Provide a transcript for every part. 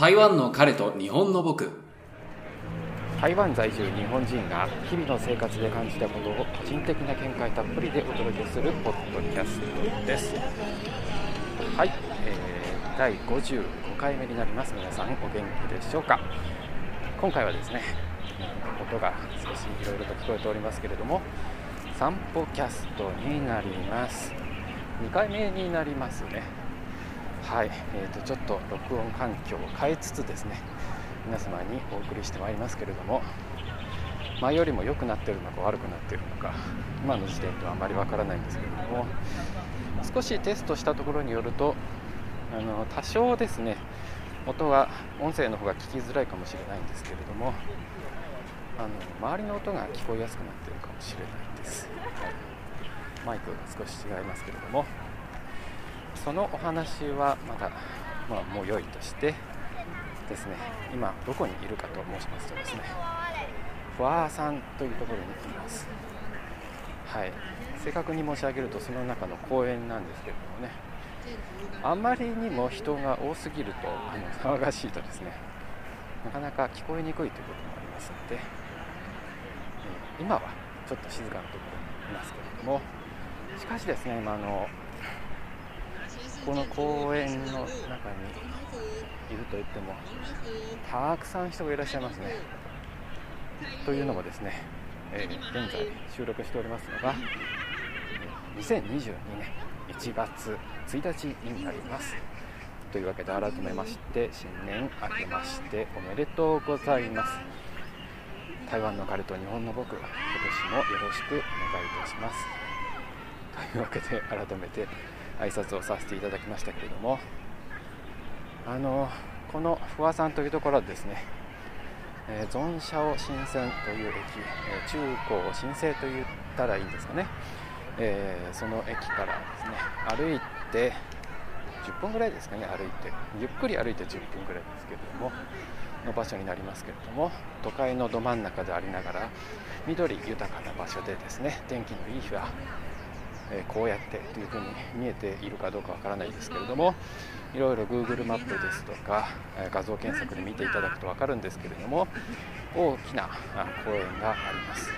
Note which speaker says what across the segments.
Speaker 1: 台湾の彼と日本の僕。
Speaker 2: 台湾在住日本人が日々の生活で感じたことを個人的な見解たっぷりでお届けするポッドキャストです。はい、えー、第55回目になります。皆さんお元気でしょうか？今回はですね音が少しいろいろと聞こえておりますけれども散歩キャストになります。2回目になりますね。はい、えーと、ちょっと録音環境を変えつつですね皆様にお送りしてまいりますけれども前よりも良くなってるのか悪くなってるのか今の時点ではあまりわからないんですけれども少しテストしたところによるとあの多少ですね音が音声の方が聞きづらいかもしれないんですけれどもあの周りの音が聞こえやすくなっているかもしれないです、マイクが少し違いますけれどもそのお話はまだ、まあ、もう良いとしてですね今どこにいるかと申しますとですねフォアーさんというところにいます。はい。正確に申し上げるとその中の公園なんですけれどもねあまりにも人が多すぎるとあの騒がしいとですねなかなか聞こえにくいということもありますので、え、今はちょっと静かなところにいますけれどもしかしですね今あのこの公園の中にいると言ってもたくさん人がいらっしゃいますね。というのもですね、えー、現在収録しておりますのが2022年1月1日になります。というわけで改めまして新年明けましておめでとうございます。台湾の彼と日本の僕今年もよろしくお願いいたします。というわけで改めて挨拶をさせていただきましたけれどもあのこの不破さんというところはですね、えー、ゾンシャオ新線という駅、え、中高新生と言ったらいいんですかね、えー、その駅からですね歩いて10分ぐらいですかね歩いて。ゆっくり歩いて10分ぐらいですけれどもの場所になりますけれども都会のど真ん中でありながら緑豊かな場所でですね天気のいい日はえこうやってというふうに見えているかどうかわからないですけれどもいろいろ Google マップですとか画像検索で見ていただくと分かるんですけれども大きな公園があります、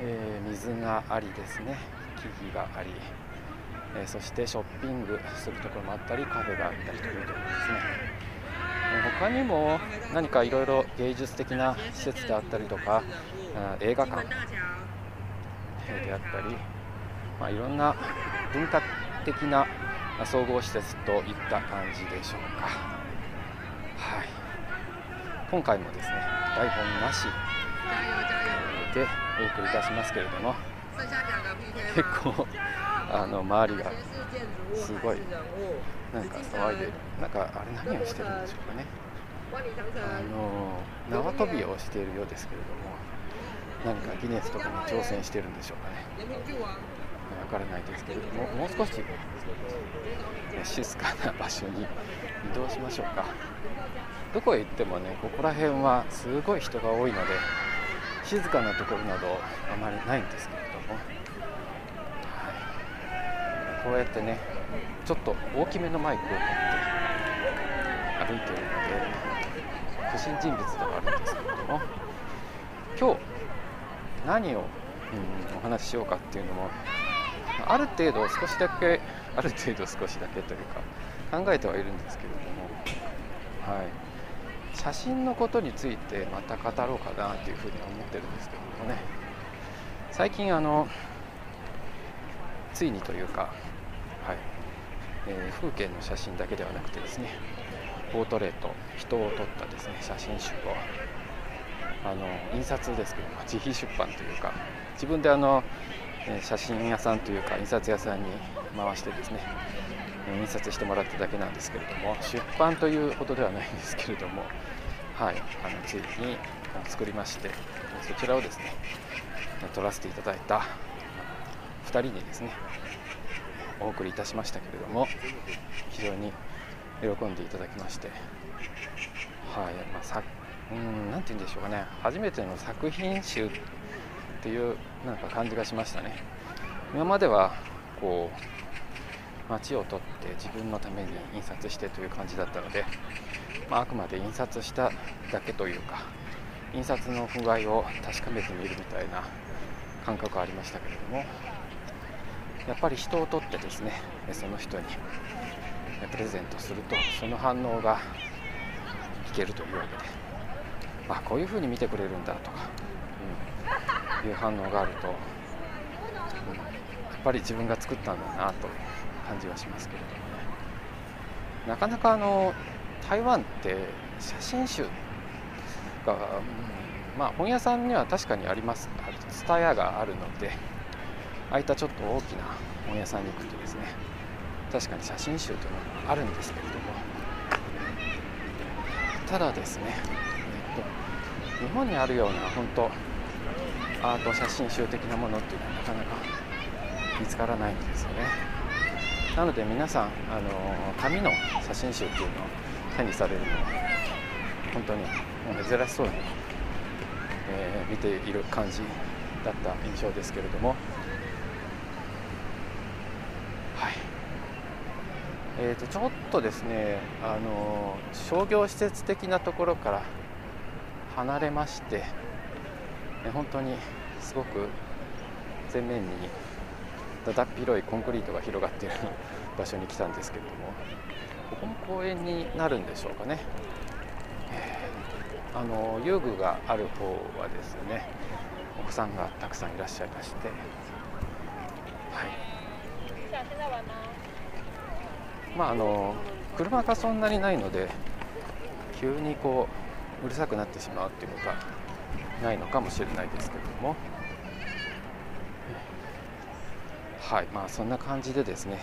Speaker 2: えー、水がありですね。木々があり、えそしてショッピングするところもあったりカフェがあったりというところですね。他にも何かいろいろ芸術的な施設であったりとか映画館であったりまあ、いろんな文化的な総合施設といった感じでしょうか、はい、今回もですね台本なし。でお送りいたしますけれども結構あの周りがすごいなんか騒いでる。なんかあれ何をしてるんでしょうかね。あの縄跳びをしているようですけれども何かギネスとかに挑戦してるんでしょうかね。わからないですけれどももう少し静かな場所に移動しましょうか。どこへ行ってもねここら辺はすごい人が多いので静かなところなどあまりないんですけれども、はい、こうやってねちょっと大きめのマイクを持って歩いているので不審人物ではあるんですけれども。今日何を、うん、お話ししようかっていうのもある程度少しだけある程度少しだけというか考えてはいるんですけれども、はい、写真のことについてまた語ろうかなというふうに思ってるんですけれどもね。最近あのついにというか、はい。えー、風景の写真だけではなくてですねポートレート人を撮ったですね写真集をあの印刷ですけども自費出版というか自分であの写真屋さんというか印刷屋さんに回してですね印刷してもらっただけなんですけれども出版というほどではないんですけれどもはいあのついに作りましてそちらをですね撮らせていただいた2人にですねお送りいたしましたけれども非常に喜んでいただきましてはいまあ、さうん何て言うんでしょうかね初めての作品集っていうなんか感じがしましたね。今まではこう街を取って自分のために印刷してという感じだったのでまあ、あくまで印刷しただけというか印刷の不具合を確かめてみるみたいな感覚はありましたけれどもやっぱり人を取ってですねその人にプレゼントするとその反応がいけるというわけで、まあ、こういうふうに見てくれるんだとか、いう反応があると、うん、やっぱり自分が作ったんだなと感じはしますけれどもね。なかなかあの台湾って写真集が、まあ、本屋さんには確かにありますツタヤがあるのでああいったちょっと大きな本屋さんに行くとですね確かに写真集というのがあるんですけれども。ただですね、えっと、日本にあるような本当アート写真集的なものっていうのはなかなか見つからないんですよね。なので皆さんあの紙の写真集っていうのを手にされるのは本当に珍しそうに、えー、見ている感じだった印象ですけれども。はい。えー、とちょっとですねあの商業施設的なところから離れまして、本当にすごく前面にだだっ広いコンクリートが広がっている 場所に来たんですけれどもここも公園になるんでしょうかね、えー、あの遊具がある方はですねお子さんがたくさんいらっしゃいましてはい。まああの車がそんなにないので急にこううるさくなってしまうっていうことはないのかもしれないですけれども。はいまあそんな感じでですね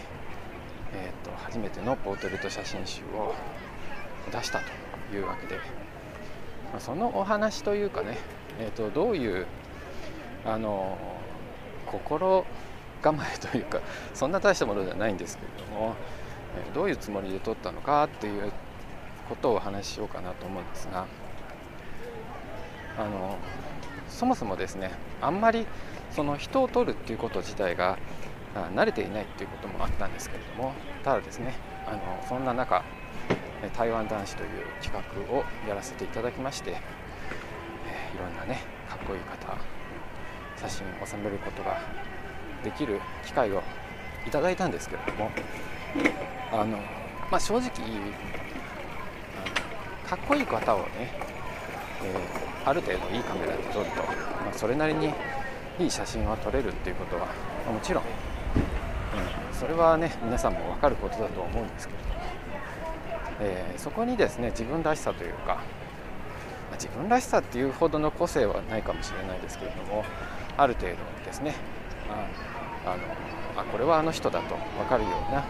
Speaker 2: えーと、初めてのポートレート写真集を出したというわけで、まあ、そのお話というかね、えーとどういうあの心構えというかそんな大したものではないんですけれどもどういうつもりで撮ったのかっていうことをお話ししようかなと思うんですがあのそもそもですねあんまりその人を撮るっていうこと自体が慣れていないっていうこともあったんですけれどもただですねあのそんな中台湾男子という企画をやらせていただきまして、えいろんなねかっこいい方写真を収めることができる機会をいただいたんですけれどもあの、まあ、正直あのかっこいい方をね、えー、ある程度いいカメラで撮ると、まあ、それなりにいい写真は撮れるっていうことは、ま、もちろん、うん、それはね皆さんも分かることだと思うんですけれども、えー、そこにですね自分らしさというか、まあ、自分らしさっていうほどの個性はないかもしれないですけれどもある程度ですねああのあこれはあの人だと分かるような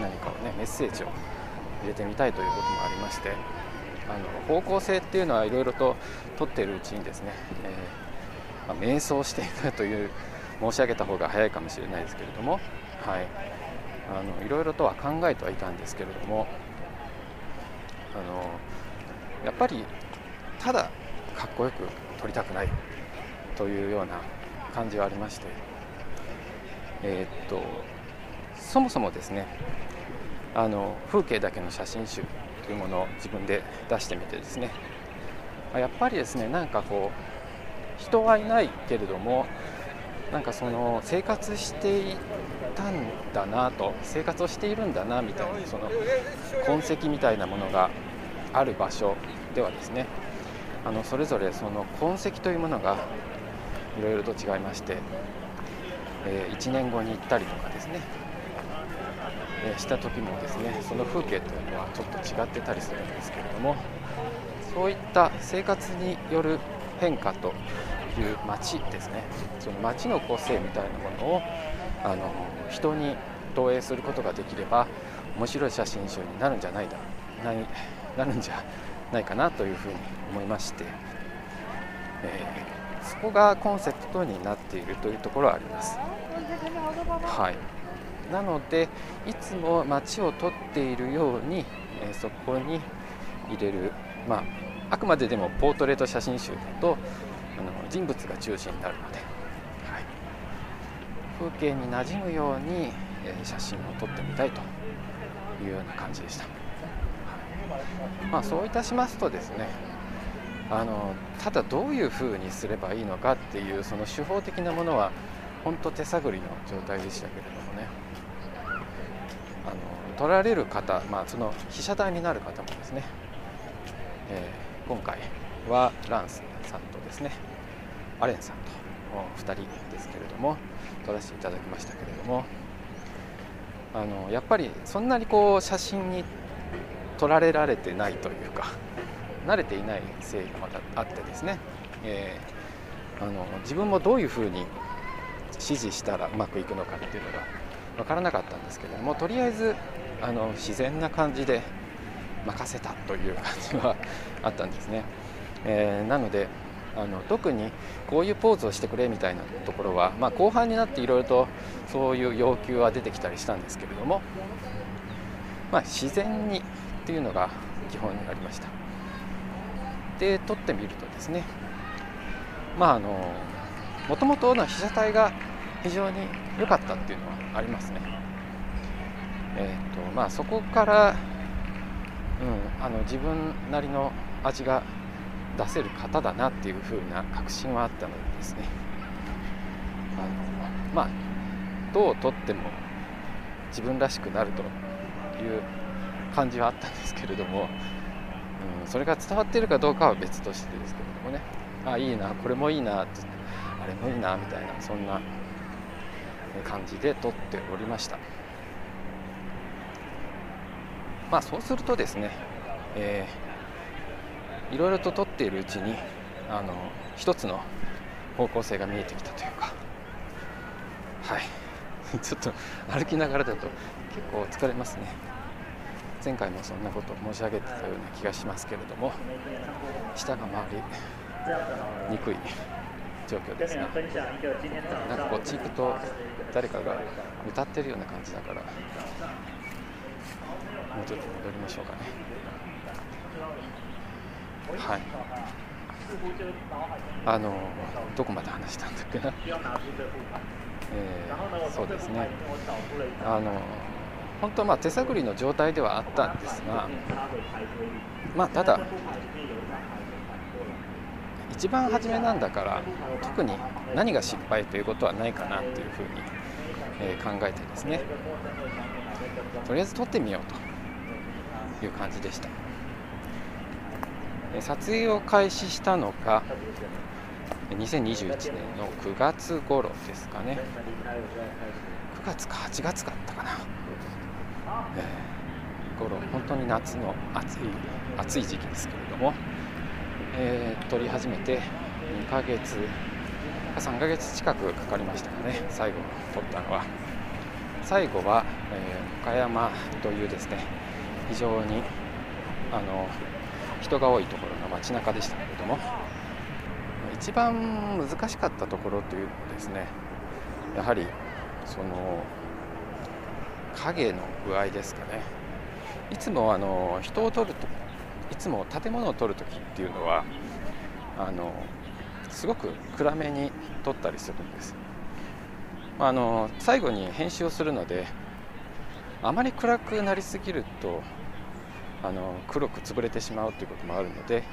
Speaker 2: 何かをねメッセージを入れてみたいということもありましてあの方向性っていうのはいろいろと取っているうちにですね、えー、まあ、瞑想していくという申し上げた方が早いかもしれないですけれども、はい、あのいろいろとは考えてはいたんですけれどもあのやっぱりただかっこよく撮りたくないというような感じはありましてえー、っとそもそもですねあの風景だけの写真集いうものを自分で出してみてですね。やっぱりですねなんかこう人はいないけれどもなんかその生活していたんだなと生活をしているんだなみたいなその痕跡みたいなものがある場所ではですねあのそれぞれその痕跡というものがいろいろと違いまして、えー、1年後に行ったりとかですねした時もですねその風景というのはちょっと違ってたりするんですけれどもそういった生活による変化という街ですねその街の個性みたいなものをあの人に投影することができれば面白い写真集になるんじゃないだななるんじゃないかなというふうに思いまして、えー、そこがコンセプトになっているというところはあります。はいなのでいつも街を撮っているように、えそこに入れる、まあ、あくまででもポートレート写真集だとあの人物が中心になるので、はい、風景に馴染むように、え写真を撮ってみたいというような感じでした。まあ、そういたしますとですねあのただどういうふうにすればいいのかっていうその手法的なものは本当手探りの状態でしたけれどもね。取られる方、まあ、その被写体になる方もですね、えー、今回はランスさんとですねアレンさんと2人ですけれども撮らせていただきましたけれどもあのやっぱりそんなにこう写真に撮られられてないというか慣れていないせいがまたあってですね、えー、あの自分もどういうふうに指示したらうまくいくのかっていうのが分からなかったんですけれどもとりあえずあの自然な感じで任せたという感じはあったんですね。えー、なのであの特にこういうポーズをしてくれみたいなところは、まあ、後半になっていろいろとそういう要求は出てきたりしたんですけれども、まあ、自然にっていうのが基本になりました。で撮ってみるとですねまああのもともとの被写体が非常に良かったっていうのはありますね。えーとまあ、そこから、うん、あの自分なりの味が出せる方だなっていう風な確信はあったのでですね。あのまあどう撮っても自分らしくなるという感じはあったんですけれどもうん、それが伝わっているかどうかは別としてですけれどもね。あいいなこれもいいなってあれもいいなみたいなそんな感じで撮っておりました。まあそうするとですね、えー、いろいろと撮っているうちにあの一つの方向性が見えてきたというか。はい。ちょっと歩きながらだと結構疲れますね。前回もそんなことを申し上げてたような気がしますけれども舌が回りにくい状況ですが。なんかこっち行くと誰かが歌ってるような感じだからもうちょっと戻りましょうかね。はい。あのどこまで話したんだっけな、えー、そうですね。あの本当はまあ手探りの状態ではあったんですが、まあ、ただ一番初めなんだから特に何が失敗ということはないかなというふうに、え考えてですね。とりあえず撮ってみようと。いう感じでした。撮影を開始したのが2021年の9月頃ですかね。9月か8月かったかな。えー、頃本当に夏の暑い暑い時期ですけれども、えー、撮り始めて2ヶ月3ヶ月近くかかりましたかね。最後撮ったのは。最後は、えー、岡山というですね非常にあの人が多いところの街中でしたけれども一番難しかったところというのはですねやはりその影の具合ですかね。いつもあの人を撮るといつも建物を撮るときっていうのはあのすごく暗めに撮ったりするんです。あの最後に編集をするのであまり暗くなりすぎるとあの黒く潰れてしまうということもあるので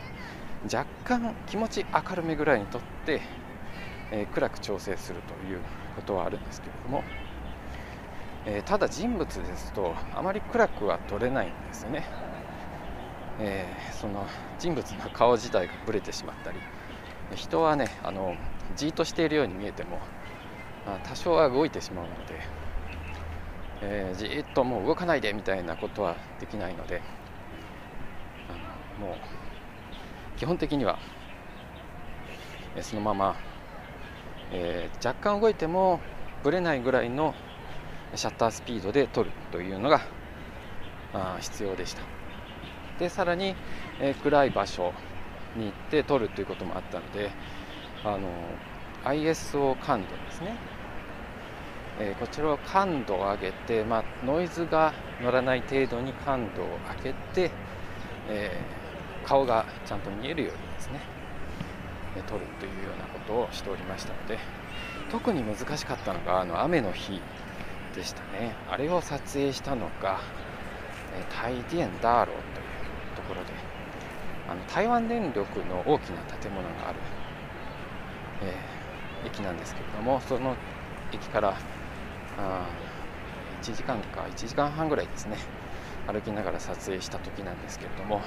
Speaker 2: 若干気持ち明るめぐらいに撮って、えー、暗く調整するということはあるんですけれどもえー、ただ人物ですとあまり暗くは撮れないんですよね、えー、その人物の顔自体がぶれてしまったり人はねあのじーっとしているように見えてもまあ多少は動いてしまうので、えー、じっともう動かないでみたいなことはできないのであのもう基本的にはそのまま、えー、若干動いてもぶれないぐらいのシャッタースピードで撮るというのがあ必要でした。でさらに、えー、暗い場所に行って撮るということもあったのであの ISO 感度ですね、えー、こちらを感度を上げて、まあ、ノイズが乗らない程度に感度を上げて、えー、顔がちゃんと見えるようにですね、え撮るというようなことをしておりましたので特に難しかったのがあの雨の日でしたね。あれを撮影したのがタイディエンダーローというところであの台湾電力の大きな建物がある、えー、駅なんですけれどもその駅からあ1時間か。1時間半ぐらいですね。歩きながら撮影した時なんですけれども。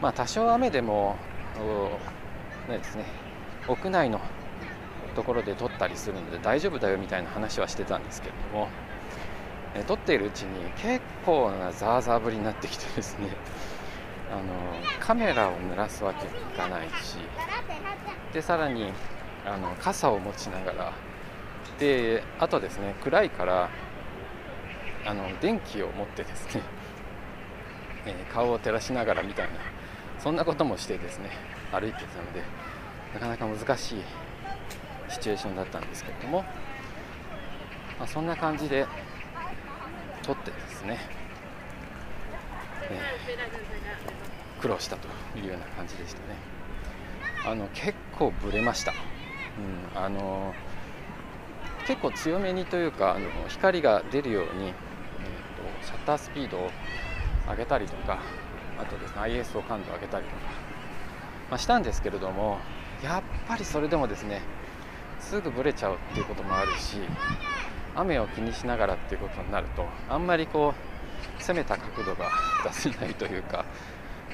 Speaker 2: まあ多少雨でもないですね。屋内のところで撮ったりするので大丈夫だよみたいな話はしてたんですけれども、え撮っているうちに結構なザーザー降りになってきてですね。あのカメラを濡らすわけにいかないしでさらにあの傘を持ちながらであとですね暗いからあの電気を持ってですね、えー、顔を照らしながらみたいなそんなこともしてですね歩いてたのでなかなか難しいシチュエーションだったんですけれども、まあ、そんな感じで撮ってですね、えー、苦労したというような感じでしたね。あの結構ブレました、うん、あの結構強めにというかあの光が出るように、えーと、シャッタースピードを上げたりとかあとですね ISO 感度を上げたりとか、まあ、したんですけれどもやっぱりそれでもですねすぐブレちゃうっていうこともあるし雨を気にしながらっていうことになるとあんまりこう攻めた角度が出せないというか、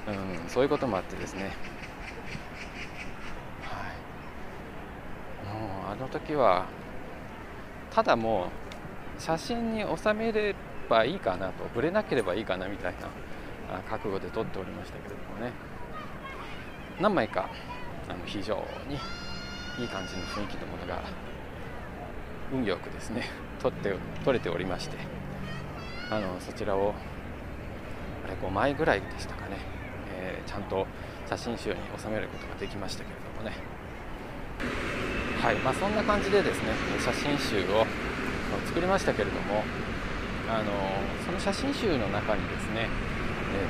Speaker 2: うん、そういうこともあってですね、はい、もうあの時はただもう写真に収めればいいかなとブレなければいいかなみたいな覚悟で撮っておりましたけれどもね。何枚かあの非常にいい感じの雰囲気のものが運よくですね 撮って撮れておりましてあのそちらをあれ5枚ぐらいでしたかね、えー、ちゃんと写真集に収めることができましたけれどもね。はい。まあ、そんな感じでですね写真集を作りましたけれどもあのその写真集の中にですね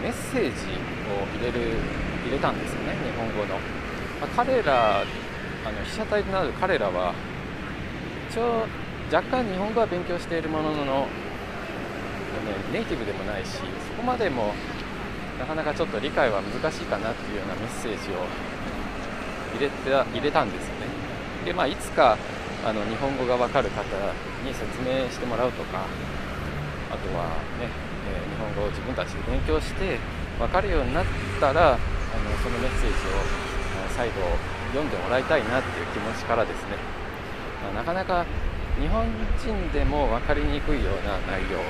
Speaker 2: メッセージを入れる入れたんですよね日本語の、まあ、彼らあの被写体となる彼らは一応若干日本語は勉強しているものの、ね、ネイティブでもないしそこまでもなかなかちょっと理解は難しいかなというようなメッセージを入れて入れたんですよね。で、まあ、いつかあの日本語が分かる方に説明してもらうとかあとはね、え、日本語を自分たちで勉強して分かるようになったらあのそのメッセージを再度読んでもらいたいなっていう気持ちからですね、まあ、なかなか日本人でも分かりにくいような内容、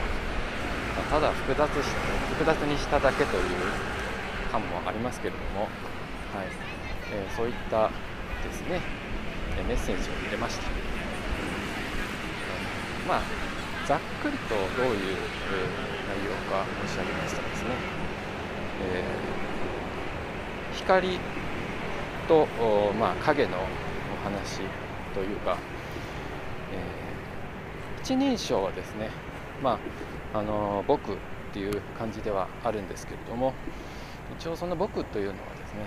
Speaker 2: まあ、ただ複雑し複雑にしただけという感もありますけれども、はい。えー、そういったですねメッセージを入れました。まあざっくりとどういう内容か申し上げますとですね、えー、光と、まあ、影のお話というか、えー、一人称はですね、まあ、あの僕っていう感じではあるんですけれども一応その僕というのはですね、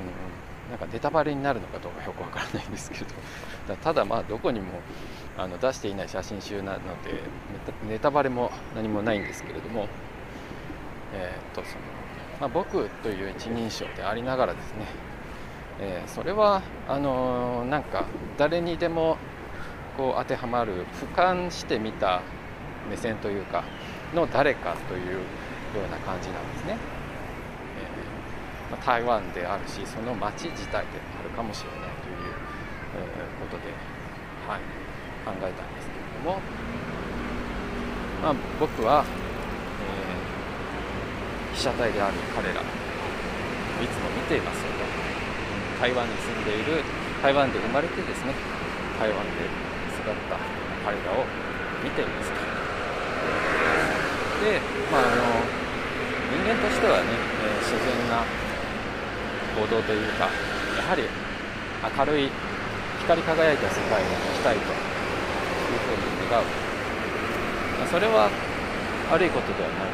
Speaker 2: うん、なんかネタバレになるのかどうかよくわからないんですけれど ただまあどこにもあの出していない写真集なのでネタバレも何もないんですけれども、えー、とそのまあ、僕という一人称でありながらですね、えー、それはあのー、なんか誰にでもこう当てはまる俯瞰してみた目線というかの誰かというような感じなんですね、ま、台湾であるしその町自体であるかもしれないという、えことで、はい、考えたんですけれども、まあ、僕はえ被写体である彼らいつも見ていますよと台湾に住んでいる台湾で生まれてですね台湾で育った彼らを見ていますと。でまああの人間としてはね、えー、自然な行動というかやはり明るい光り輝いた世界を生きたいというふうに願う、それは悪いことではない。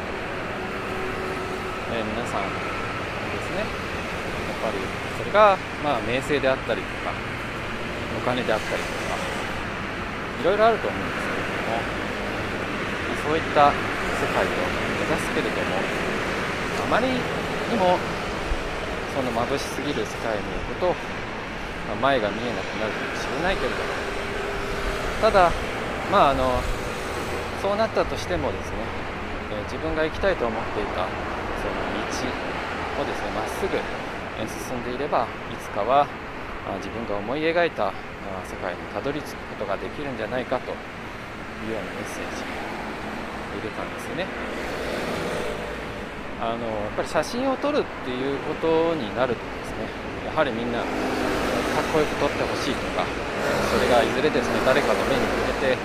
Speaker 2: えー、皆さんですね。やっぱりそれがまあ名声であったりとかお金であったりとかいろいろあると思うんですけれどもそういった世界を目指すけれども、あまりにもその眩しすぎる世界に行くと、まあ、前が見えなくなるかもしれないけれどもただまああのそうなったとしてもですね、え、自分が行きたいと思っていたその道をですねまっすぐ進んでいればいつかは自分が思い描いた世界にたどり着くことができるんじゃないかというようなメッセージを入れたんですよね。あのやっぱり写真を撮るっていうことになるとですねやはりみんなかっこよく撮ってほしいとかそれがいずれですね誰かの目に触れて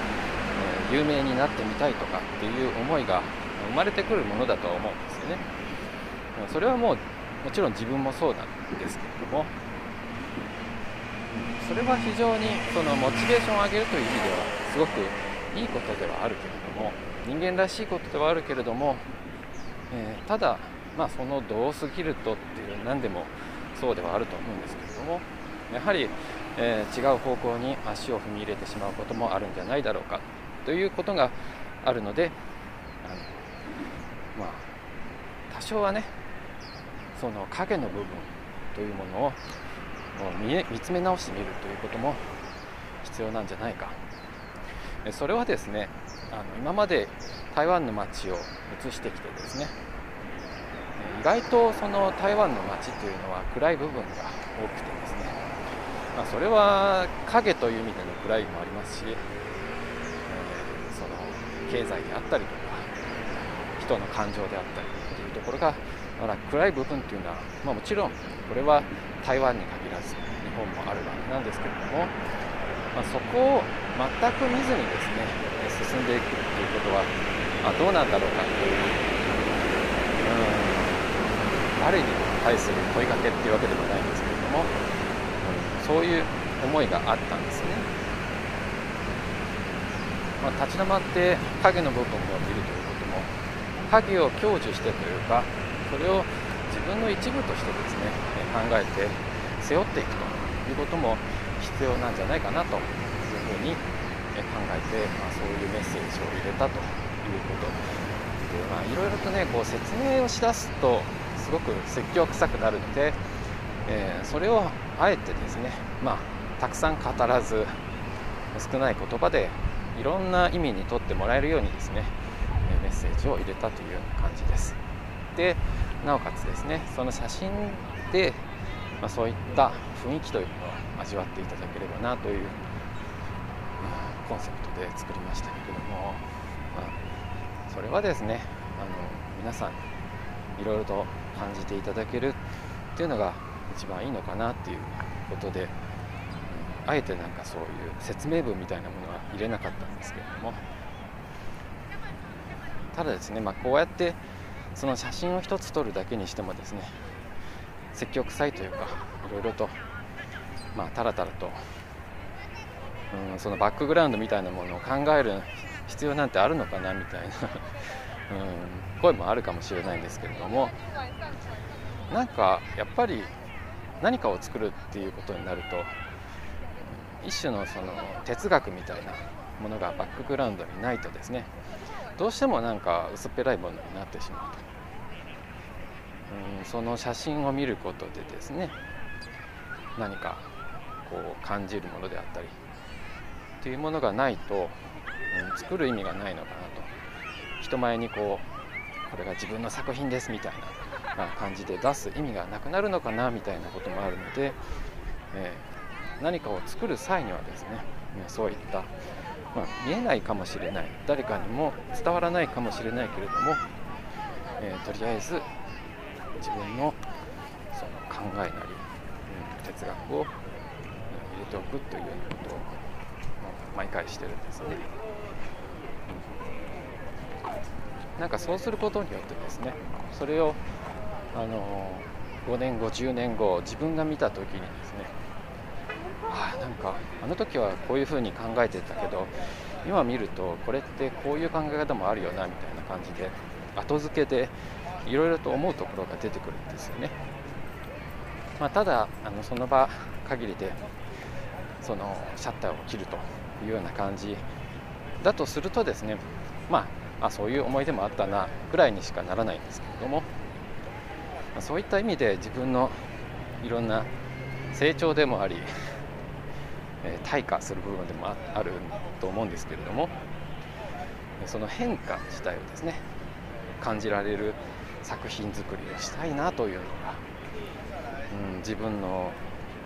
Speaker 2: 有名になってみたいとかっていう思いが生まれてくるものだとは思うんですよね。それはもうもちろん自分もそうなんですけれどもそれは非常にそのモチベーションを上げるという意味ではすごくいいことではあるけれども人間らしいことではあるけれどもえー、ただ、まあ、そのどうすぎるとっていう何でもそうではあると思うんですけれどもやはり、えー、違う方向に足を踏み入れてしまうこともあるんじゃないだろうかということがあるのであの、まあ、多少はねその影の部分というものを見見つめ直してみるということも必要なんじゃないか。それはですねあの今まで台湾の街を移してきてですね意外とその台湾の街というのは暗い部分が多くてですね、まあ、それは影という意味での暗いもありますし、えー、その経済であったりとか人の感情であったりというところが、まあ、暗い部分というのは、まあ、もちろんこれは台湾に限らず日本もあるわけなんですけれども、まあ、そこを全く見ずにですね進んでいくっていうことはあどうなんだろうかという、うん、誰に対する問いかけっていうわけでもないんですけれども、うん、そういう思いがあったんですね。まあ、立ち止まって影の部分を見るということも影を享受してというかそれを自分の一部としてですね考えて背負っていくということも必要なんじゃないかなというふうにえて、まあ、そういうメッセージを入れたということで、まあ、いろいろとねこう説明をしだすとすごく説教臭くなるので、えー、それをあえてですね、まあ、たくさん語らず少ない言葉でいろんな意味にとってもらえるようにですねメッセージを入れたというような感じです。でなおかつですねその写真で、まあ、そういった雰囲気というものを味わっていただければなというコンセプトで作りましたけれども、まあ、それはですねあの皆さんいろいろと感じていただけるっていうのが一番いいのかなっていうことであえてなんかそういう説明文みたいなものは入れなかったんですけれどもただですね、まあ、こうやってその写真を1つ撮るだけにしてもですね積極臭いというかいろいろとまあタラタラとうん、そのバックグラウンドみたいなものを考える必要なんてあるのかなみたいな。うん、声もあるかもしれないんですけれども。なんかやっぱり何かを作るっていうことになると一種のその哲学みたいなものがバックグラウンドにないとですねどうしてもなんか薄っぺらいものになってしまうと、うん、その写真を見ることでですね何かこう感じるものであったりっていうものがないと、うん、作る意味がないのかなと。人前にこうこれが自分の作品ですみたいな感じで出す意味がなくなるのかなみたいなこともあるので、えー、何かを作る際にはですねそういった、まあ、見えないかもしれない誰かにも伝わらないかもしれないけれども、えー、とりあえず自分のその考えなり、うん、哲学を入れておくというようなことを毎回してるんですね、なんかそうすることによってですねそれをあの5年後10年後自分が見た時にですねあなんかあの時はこういうふうに考えてたけど今見るとこれってこういう考え方もあるよなみたいな感じで後付けでいろいろと思うところが出てくるんですよね、まあ、ただあのその場限りでそのシャッターを切ると。いうような感じだとするとですねまああそういう思い出もあったなぐらいにしかならないんですけれども、そういった意味で自分のいろんな成長でもあり、え、退化する部分でもあると思うんですけれどもその変化自体をですね感じられる作品作りをしたいなというのが、うん、自分の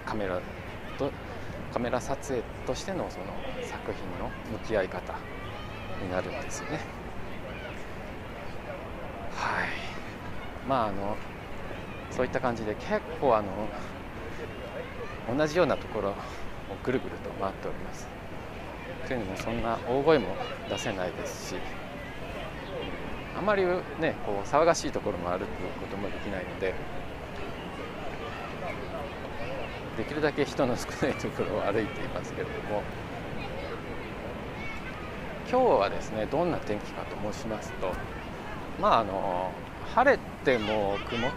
Speaker 2: カメラとカメラ撮影としてのその作品の向き合い方になるんですよね。はいまああのそういった感じで結構あの同じようなところをぐるぐると回っております。というのもそんな大声も出せないですしあまりねこう騒がしいところも歩くこともできないのでできるだけ人の少ないところを歩いていますけれども今日はですねどんな天気かと申しますとまああの晴れても曇っ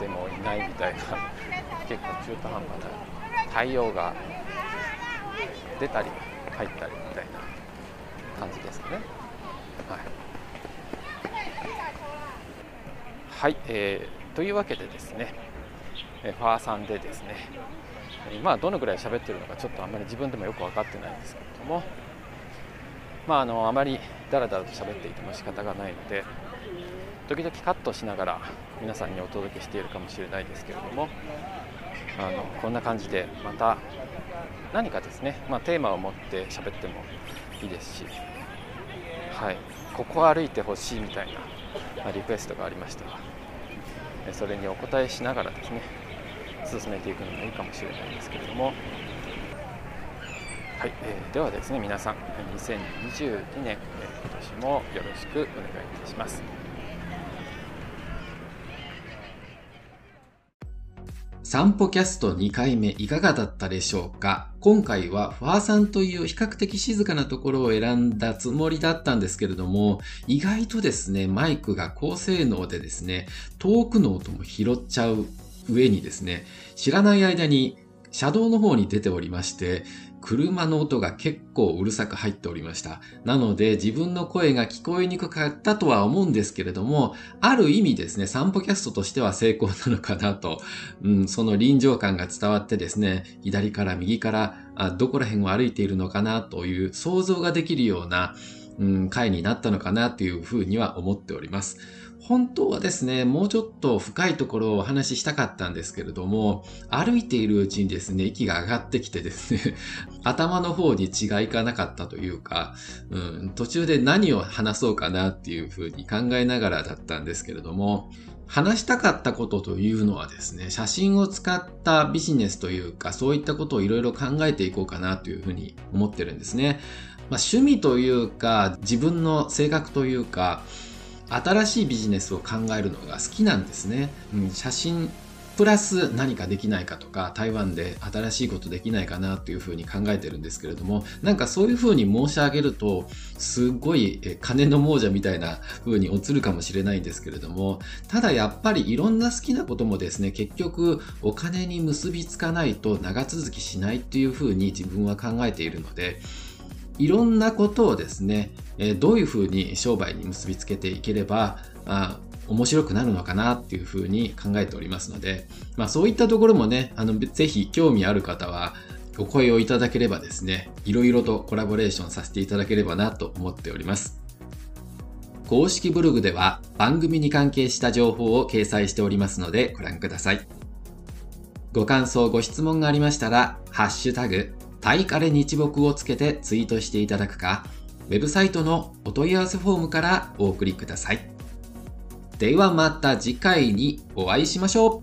Speaker 2: てもいないみたいな結構中途半端な太陽が出たり入ったりみたいな感じですかね。はい、はい、えー、というわけでですね、えファーさんでですね、まあどのぐらい喋ってるのかちょっとあんまり自分でもよく分かってないんですけれども、まああのあまりだらだらと喋っていても仕方がないので、時々カットしながら皆さんにお届けしているかもしれないですけれども、あのこんな感じでまた何かですね、まあ、テーマを持って喋ってもいいですし、はい、ここ歩いてほしいみたいな、ま、リクエストがありましたらそれにお答えしながらですね進めていくのもいいかもしれないんですけれどもはい、えー、ではですね皆さん2022年、え今年もよろしくお願いいたします。
Speaker 1: 散歩キャスト2回目いかがだったでしょうか？今回はファーさんという比較的静かなところを選んだつもりだったんですけれども、意外とですね、マイクが高性能でですね、遠くの音も拾っちゃう上にですね、知らない間に車道の方に出ておりまして、車の音が結構うるさく入っておりました。なので自分の声が聞こえにくかったとは思うんですけれども、ある意味ですね、散歩キャストとしては成功なのかなと、うん、その臨場感が伝わってですね、左から右からあどこら辺を歩いているのかなという想像ができるような、うん、回になったのかなというふうには思っております。本当はですね、もうちょっと深いところをお話ししたかったんですけれども、歩いているうちにですね、息が上がってきてですね、頭の方に血がいかなかったというか、うん、途中で何を話そうかなっていうふうに考えながらだったんですけれども、話したかったことというのはですね、写真を使ったビジネスというか、そういったことをいろいろ考えていこうかなというふうに思ってるんですね。まあ、趣味というか、自分の性格というか、新しいビジネスを考えるのが好きなんですね。うん、写真プラス何かできないかとか、台湾で新しいことできないかなというふうに考えてるんですけれども、なんかそういうふうに申し上げると、すごい金の亡者みたいな風に映るかもしれないんですけれども、ただやっぱりいろんな好きなこともですね、結局お金に結びつかないと長続きしないっていうふうに自分は考えているので、いろんなことをですね、えどういうふうに商売に結びつけていければ、あ面白くなるのかなっていうふうに考えておりますので、まあそういったところもね、あの、ぜひ興味ある方は、お声をいただければですね、いろいろとコラボレーションさせていただければなと思っております。公式ブログでは番組に関係した情報を掲載しておりますのでご覧ください。ご感想、ご質問がありましたら、ハッシュタグ、タイカレ日木をつけてツイートしていただくか、ウェブサイトのお問い合わせフォームからお送りください。ではまた次回にお会いしましょう。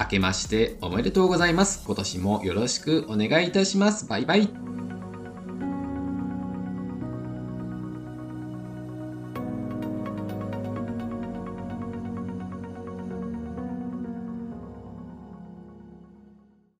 Speaker 1: 明けましておめでとうございます。今年もよろしくお願いいたします。バイバイ。